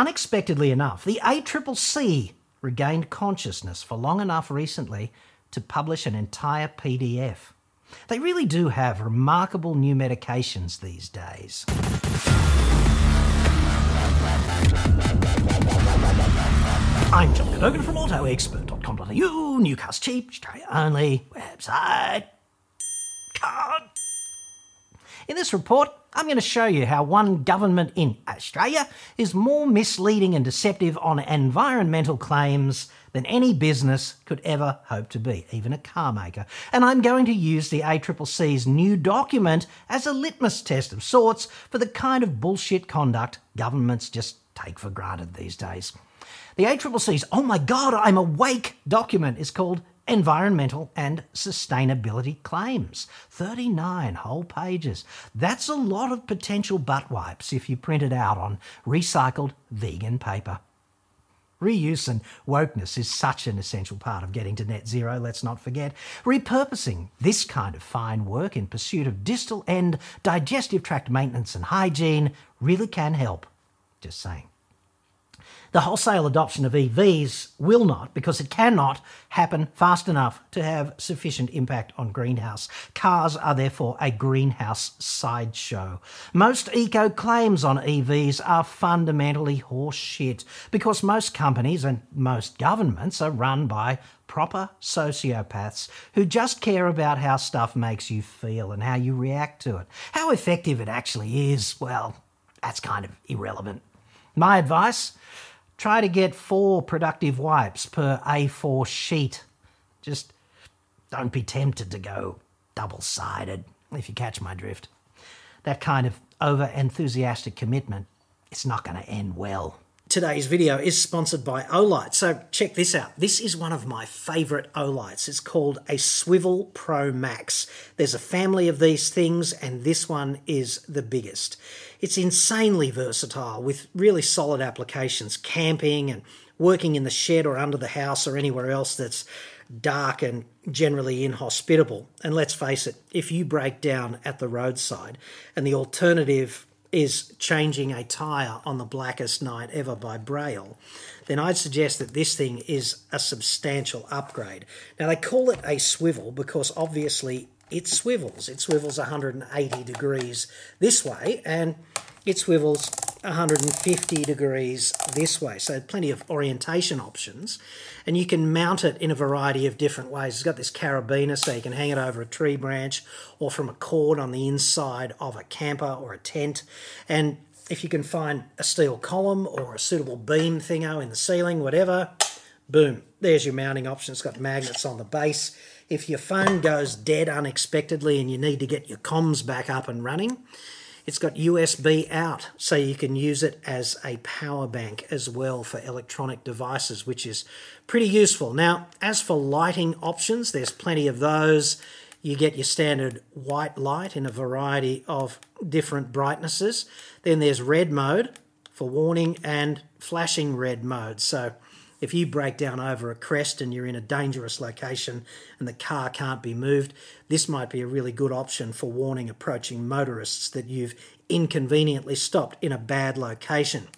Unexpectedly enough, the ACCC regained consciousness for long enough recently to publish an entire PDF. They really do have remarkable new medications these days. I'm John Cadogan from AutoExpert.com.au, new cars cheap, Australia only, website. Card. In this report, I'm going to show you how one government in Australia is more misleading and deceptive on environmental claims than any business could ever hope to be, even a car maker. And I'm going to use the ACCC's new document as a litmus test of sorts for the kind of bullshit conduct governments just take for granted these days. The ACCC's Oh My God, I'm Awake document is called Environmental and Sustainability Claims. 39 whole pages. That's a lot of potential butt wipes if you print it out on recycled vegan paper. Reuse and wokeness is such an essential part of getting to net zero, let's not forget. Repurposing this kind of fine work in pursuit of distal end digestive tract maintenance and hygiene really can help. Just saying. The wholesale adoption of EVs will not, because it cannot, happen fast enough to have sufficient impact on greenhouse. Cars are therefore a greenhouse sideshow. Most eco claims on EVs are fundamentally horseshit, because most companies and most governments are run by proper sociopaths who just care about how stuff makes you feel and how you react to it. How effective it actually is, well, that's kind of irrelevant. My advice Try to get four productive wipes per A4 sheet. Just don't be tempted to go double sided, if you catch my drift. That kind of over enthusiastic commitment, it's not going to end well. Today's video is sponsored by Olight. So check this out. This is one of my favorite Olights. It's called a Swivel Pro Max. There's a family of these things and this one is the biggest. It's insanely versatile with really solid applications, camping and working in the shed or under the house or anywhere else that's dark and generally inhospitable. And let's face it, if you break down at the roadside and the alternative is changing a tyre on the blackest night ever by Braille, then I'd suggest that this thing is a substantial upgrade. Now, they call it a swivel because obviously it swivels. It swivels 180 degrees this way and it swivels 150 degrees this way. So plenty of orientation options. And you can mount it in a variety of different ways. It's got this carabiner so you can hang it over a tree branch or from a cord on the inside of a camper or a tent. And if you can find a steel column or a suitable beam thingo in the ceiling, whatever, boom, there's your mounting option. It's got magnets on the base. If your phone goes dead unexpectedly and you need to get your comms back up and running, it's got USB out, so you can use it as a power bank as well for electronic devices, which is pretty useful. Now, as for lighting options, there's plenty of those. You get your standard white light in a variety of different brightnesses. Then there's red mode for warning and flashing red mode. So if you break down over a crest and you're in a dangerous location and the car can't be moved, this might be a really good option for warning approaching motorists that you've inconveniently stopped in a bad location.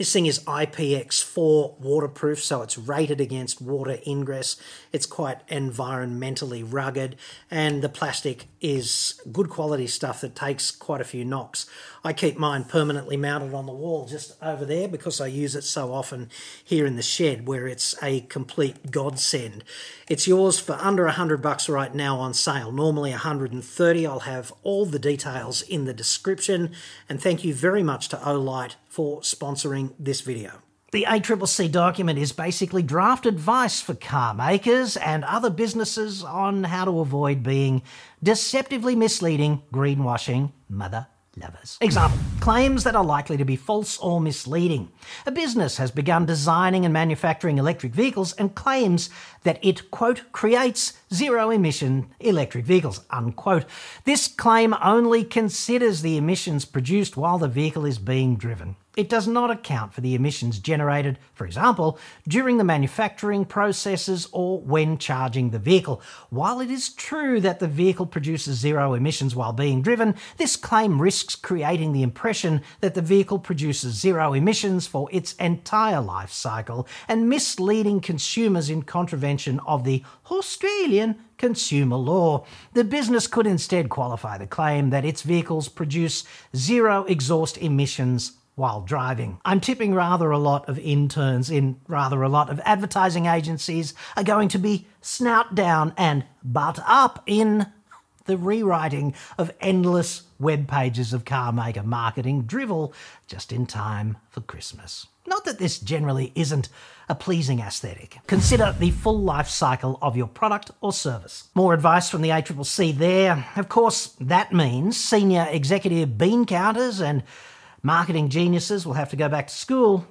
This thing is IPX4 waterproof, so it's rated against water ingress. It's quite environmentally rugged, and the plastic is good quality stuff that takes quite a few knocks. I keep mine permanently mounted on the wall just over there because I use it so often here in the shed where it's a complete godsend. It's yours for under a hundred bucks right now on sale. Normally 130. I'll have all the details in the description. And thank you very much to Olight for sponsoring this video. The ACCC document is basically draft advice for car makers and other businesses on how to avoid being deceptively misleading, greenwashing mother lovers. Example, claims that are likely to be false or misleading. A business has begun designing and manufacturing electric vehicles and claims that it, quote, creates zero emission electric vehicles, unquote. This claim only considers the emissions produced while the vehicle is being driven. It does not account for the emissions generated, for example, during the manufacturing processes or when charging the vehicle. While it is true that the vehicle produces zero emissions while being driven, this claim risks creating the impression that the vehicle produces zero emissions for its entire life cycle and misleading consumers in contravention of the Australian consumer law. The business could instead qualify the claim that its vehicles produce zero exhaust emissions while driving. I'm tipping rather a lot of interns in rather a lot of advertising agencies are going to be snout down and butt up in the rewriting of endless web pages of car maker marketing drivel just in time for Christmas. Not that this generally isn't a pleasing aesthetic. Consider the full life cycle of your product or service. More advice from the ACCC there. Of course, that means senior executive bean counters and marketing geniuses will have to go back to school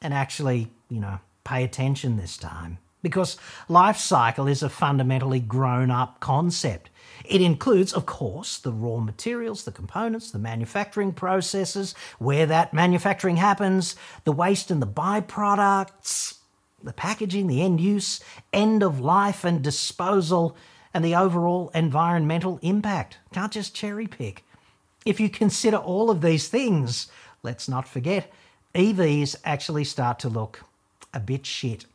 and actually, you know, pay attention this time. Because life cycle is a fundamentally grown up concept. It includes, of course, the raw materials, the components, the manufacturing processes, where that manufacturing happens, the waste and the byproducts, the packaging, the end use, end of life and disposal, and the overall environmental impact. Can't just cherry pick. If you consider all of these things, let's not forget, EVs actually start to look a bit shit.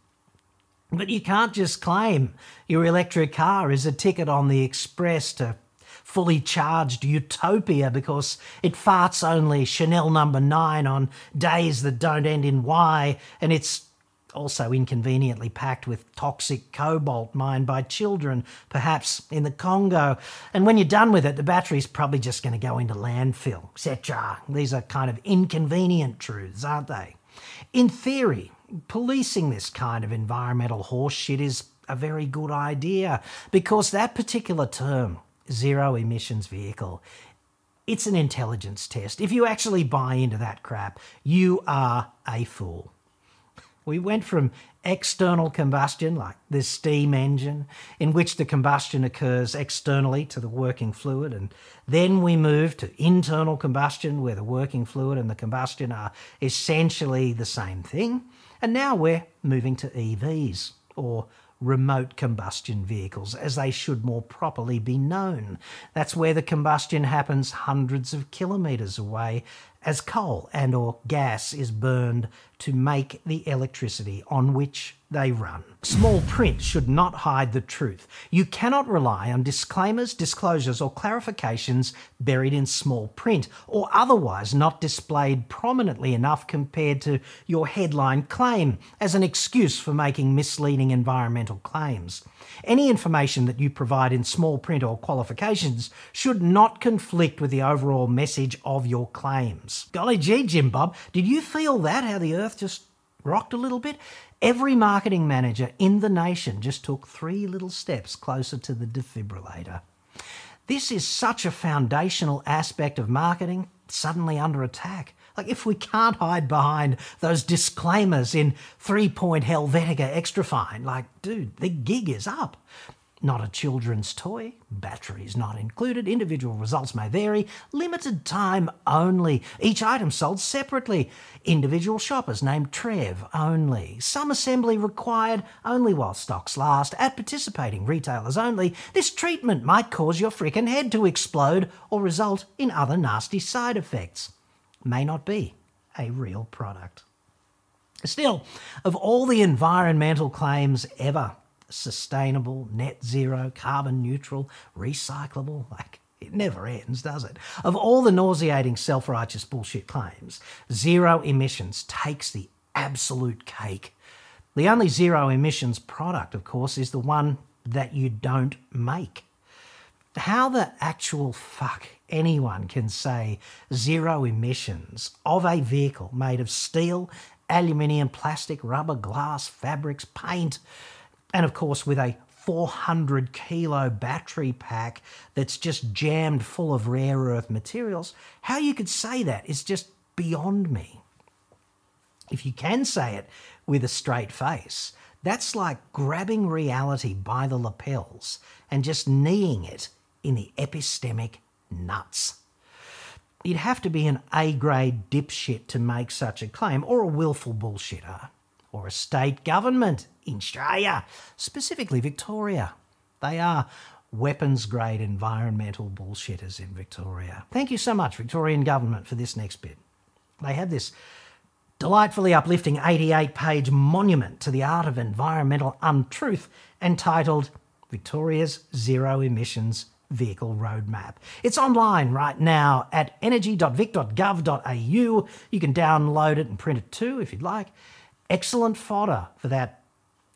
But you can't just claim your electric car is a ticket on the express to fully charged utopia because it farts only Chanel number nine on days that don't end in Y and it's also inconveniently packed with toxic cobalt mined by children, perhaps in the Congo. And when you're done with it, the battery's probably just going to go into landfill, etc. These are kind of inconvenient truths, aren't they? In theory, policing this kind of environmental horseshit is a very good idea because that particular term, zero emissions vehicle, it's an intelligence test. If you actually buy into that crap, you are a fool. We went from external combustion, like the steam engine, in which the combustion occurs externally to the working fluid, and then we moved to internal combustion, where the working fluid and the combustion are essentially the same thing. And now we're moving to EVs, or remote combustion vehicles, as they should more properly be known. That's where the combustion happens hundreds of kilometres away as coal and or gas is burned to make the electricity on which they run. Small print should not hide the truth. You cannot rely on disclaimers, disclosures, or clarifications buried in small print, or otherwise not displayed prominently enough compared to your headline claim as an excuse for making misleading environmental claims. Any information that you provide in small print or qualifications should not conflict with the overall message of your claims. Golly gee, Jim Bob, did you feel that? How the earth just rocked a little bit? Every marketing manager in the nation just took three little steps closer to the defibrillator. This is such a foundational aspect of marketing, suddenly under attack. Like, if we can't hide behind those disclaimers in three point Helvetica extra fine, like, dude, the gig is up. Not a children's toy, batteries not included, individual results may vary, limited time only, each item sold separately, individual shoppers named Trev only, some assembly required only while stocks last, at participating retailers only. This treatment might cause your frickin' head to explode or result in other nasty side effects. May not be a real product. Still, of all the environmental claims ever, sustainable, net zero, carbon neutral, recyclable. Like, it never ends, does it? Of all the nauseating self righteous bullshit claims, zero emissions takes the absolute cake. The only zero emissions product, of course, is the one that you don't make. How the actual fuck anyone can say zero emissions of a vehicle made of steel, aluminium, plastic, rubber, glass, fabrics, paint, and of course, with a 400 kilo battery pack that's just jammed full of rare earth materials, how you could say that is just beyond me. If you can say it with a straight face, That's like grabbing reality by the lapels and just kneeing it in the epistemic nuts. You'd have to be an A grade dipshit to make such a claim, or a willful bullshitter, or a state government in Australia, specifically Victoria. They are weapons grade environmental bullshitters in Victoria. Thank you so much, Victorian Government, for this next bit. They have this delightfully uplifting 88 page monument to the art of environmental untruth entitled Victoria's Zero Emissions Vehicle Roadmap. It's online right now at energy.vic.gov.au. You can download it and print it too if you'd like. Excellent fodder for that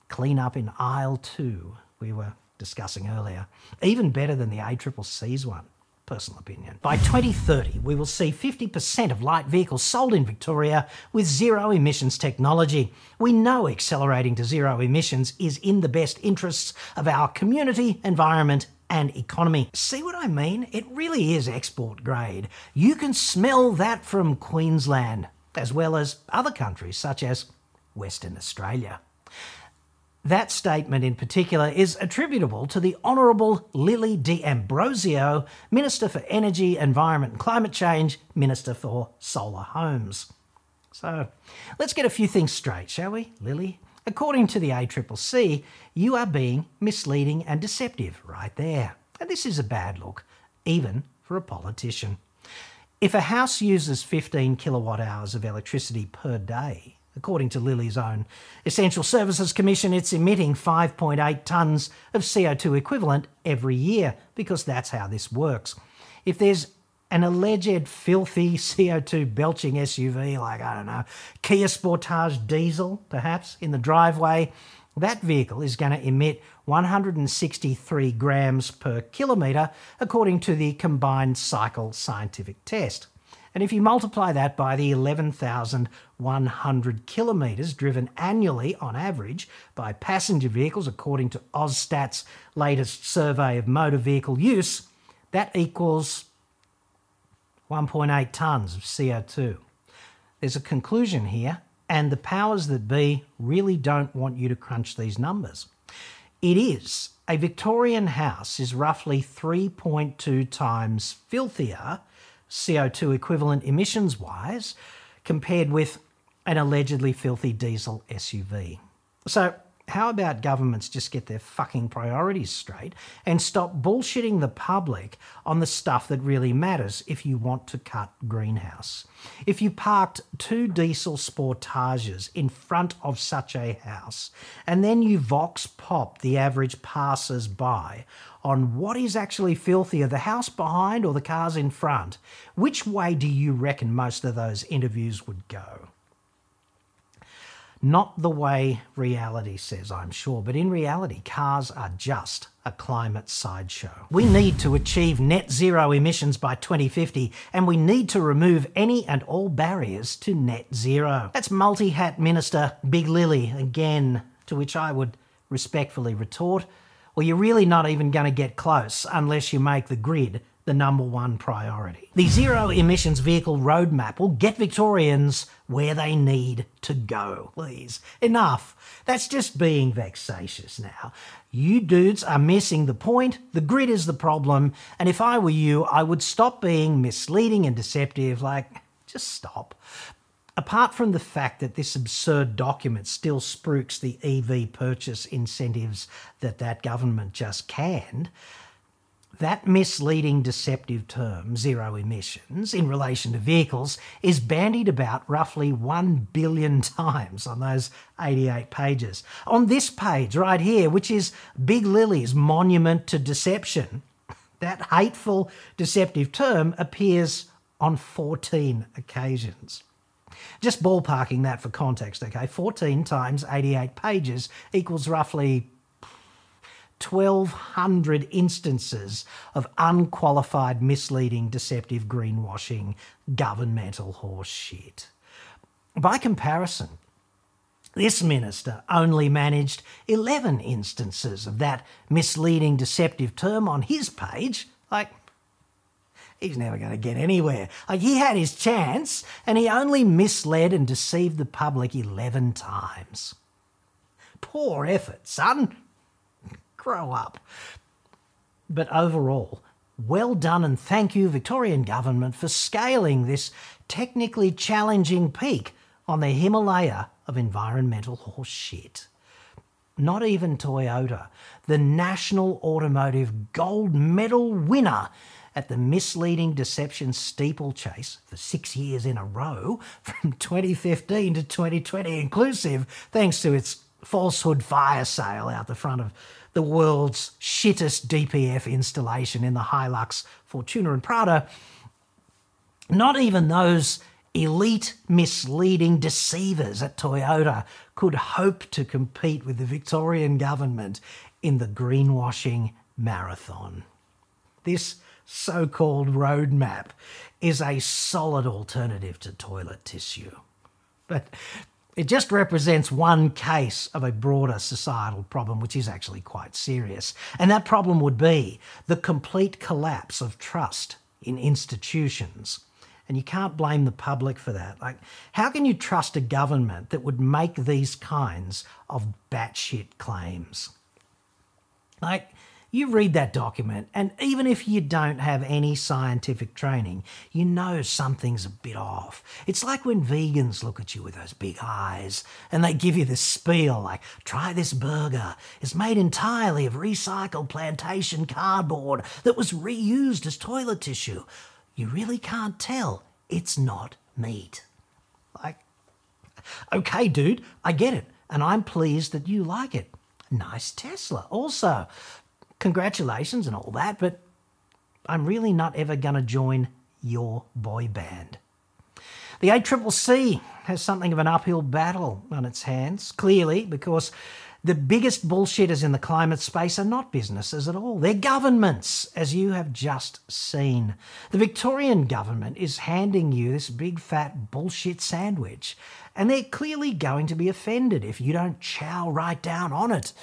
clean up in aisle two we were discussing earlier. Even better than the ACCC's one personal opinion. By 2030, we will see 50% of light vehicles sold in Victoria with zero emissions technology. We know accelerating to zero emissions is in the best interests of our community, environment, and economy. See what I mean? It really is export grade. You can smell that from Queensland, as well as other countries such as Western Australia. That statement in particular is attributable to the Honourable Lily D'Ambrosio, Minister for Energy, Environment and Climate Change, Minister for Solar Homes. So let's get a few things straight, shall we, Lily? According to the ACCC, you are being misleading and deceptive right there. And this is a bad look, even for a politician. If a house uses 15 kilowatt hours of electricity per day, According to Lily's own Essential Services Commission, it's emitting 5.8 tonnes of CO2 equivalent every year because that's how this works. If there's an alleged filthy CO2 belching SUV, like, I don't know, Kia Sportage diesel, perhaps, in the driveway, that vehicle is going to emit 163 grams per kilometre, according to the combined cycle scientific test. And if you multiply that by the 11,100 kilometres driven annually on average by passenger vehicles, according to Austat's latest survey of motor vehicle use, that equals 1.8 tonnes of CO2. There's a conclusion here, and the powers that be really don't want you to crunch these numbers. It is. A Victorian house is roughly 3.2 times filthier CO2 equivalent emissions wise compared with an allegedly filthy diesel SUV. So, how about governments just get their fucking priorities straight and stop bullshitting the public on the stuff that really matters if you want to cut greenhouse? If you parked two diesel sportages in front of such a house and then you vox pop the average passers by on what is actually filthier, the house behind or the cars in front, which way do you reckon most of those interviews would go? Not the way reality says, I'm sure, but in reality, cars are just a climate sideshow. We need to achieve net zero emissions by 2050, and we need to remove any and all barriers to net zero. That's multi hat minister Big Lily again, to which I would respectfully retort well, you're really not even going to get close unless you make the grid the number one priority. The Zero Emissions Vehicle Roadmap will get Victorians where they need to go. Please, enough. That's just being vexatious now. You dudes are missing the point. The grid is the problem. And if I were you, I would stop being misleading and deceptive. Like, just stop. Apart from the fact that this absurd document still spooks the EV purchase incentives that that government just canned, that misleading, deceptive term, zero emissions, in relation to vehicles, is bandied about roughly 1 billion times on those 88 pages. On this page right here, which is Big Lily's monument to deception, that hateful, deceptive term appears on 14 occasions. Just ballparking that for context, okay? 14 times 88 pages equals roughly 1,200 instances of unqualified, misleading, deceptive greenwashing, governmental horseshit. By comparison, this minister only managed 11 instances of that misleading, deceptive term on his page. Like, he's never going to get anywhere. Like he had his chance and he only misled and deceived the public 11 times. Poor effort, son. Grow up. But overall, well done and thank you, Victorian Government, for scaling this technically challenging peak on the Himalaya of environmental horseshit. Not even Toyota, the national automotive gold medal winner at the misleading deception steeplechase for six years in a row from 2015 to 2020 inclusive, thanks to its falsehood fire sale out the front of the world's shittest DPF installation in the Hilux Fortuner and Prado, Not even those elite misleading deceivers at Toyota could hope to compete with the Victorian government in the greenwashing marathon. This so called roadmap is a solid alternative to toilet tissue. But it just represents one case of a broader societal problem, which is actually quite serious. And that problem would be the complete collapse of trust in institutions. And you can't blame the public for that. Like, how can you trust a government that would make these kinds of batshit claims? Like, you read that document, and even if you don't have any scientific training, you know something's a bit off. It's like when vegans look at you with those big eyes and they give you this spiel like, try this burger. It's made entirely of recycled plantation cardboard that was reused as toilet tissue. You really can't tell it's not meat. Like, okay, dude, I get it, and I'm pleased that you like it. Nice Tesla, also congratulations and all that, but I'm really not ever going to join your boy band. The ACCC has something of an uphill battle on its hands, clearly, because the biggest bullshitters in the climate space are not businesses at all. They're governments, as you have just seen. The Victorian government is handing you this big fat bullshit sandwich, and they're clearly going to be offended if you don't chow right down on it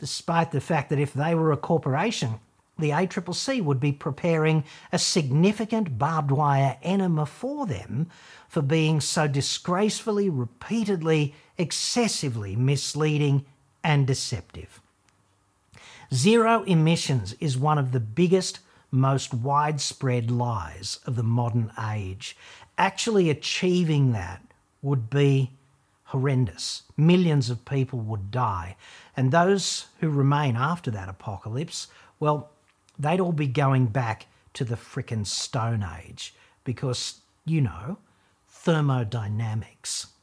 despite the fact that if they were a corporation, the ACCC would be preparing a significant barbed wire enema for them for being so disgracefully, repeatedly, excessively misleading and deceptive. Zero emissions is one of the biggest, most widespread lies of the modern age. Actually achieving that would be horrendous. Millions of people would die. And those who remain after that apocalypse, well, they'd all be going back to the frickin' Stone Age because, you know, thermodynamics.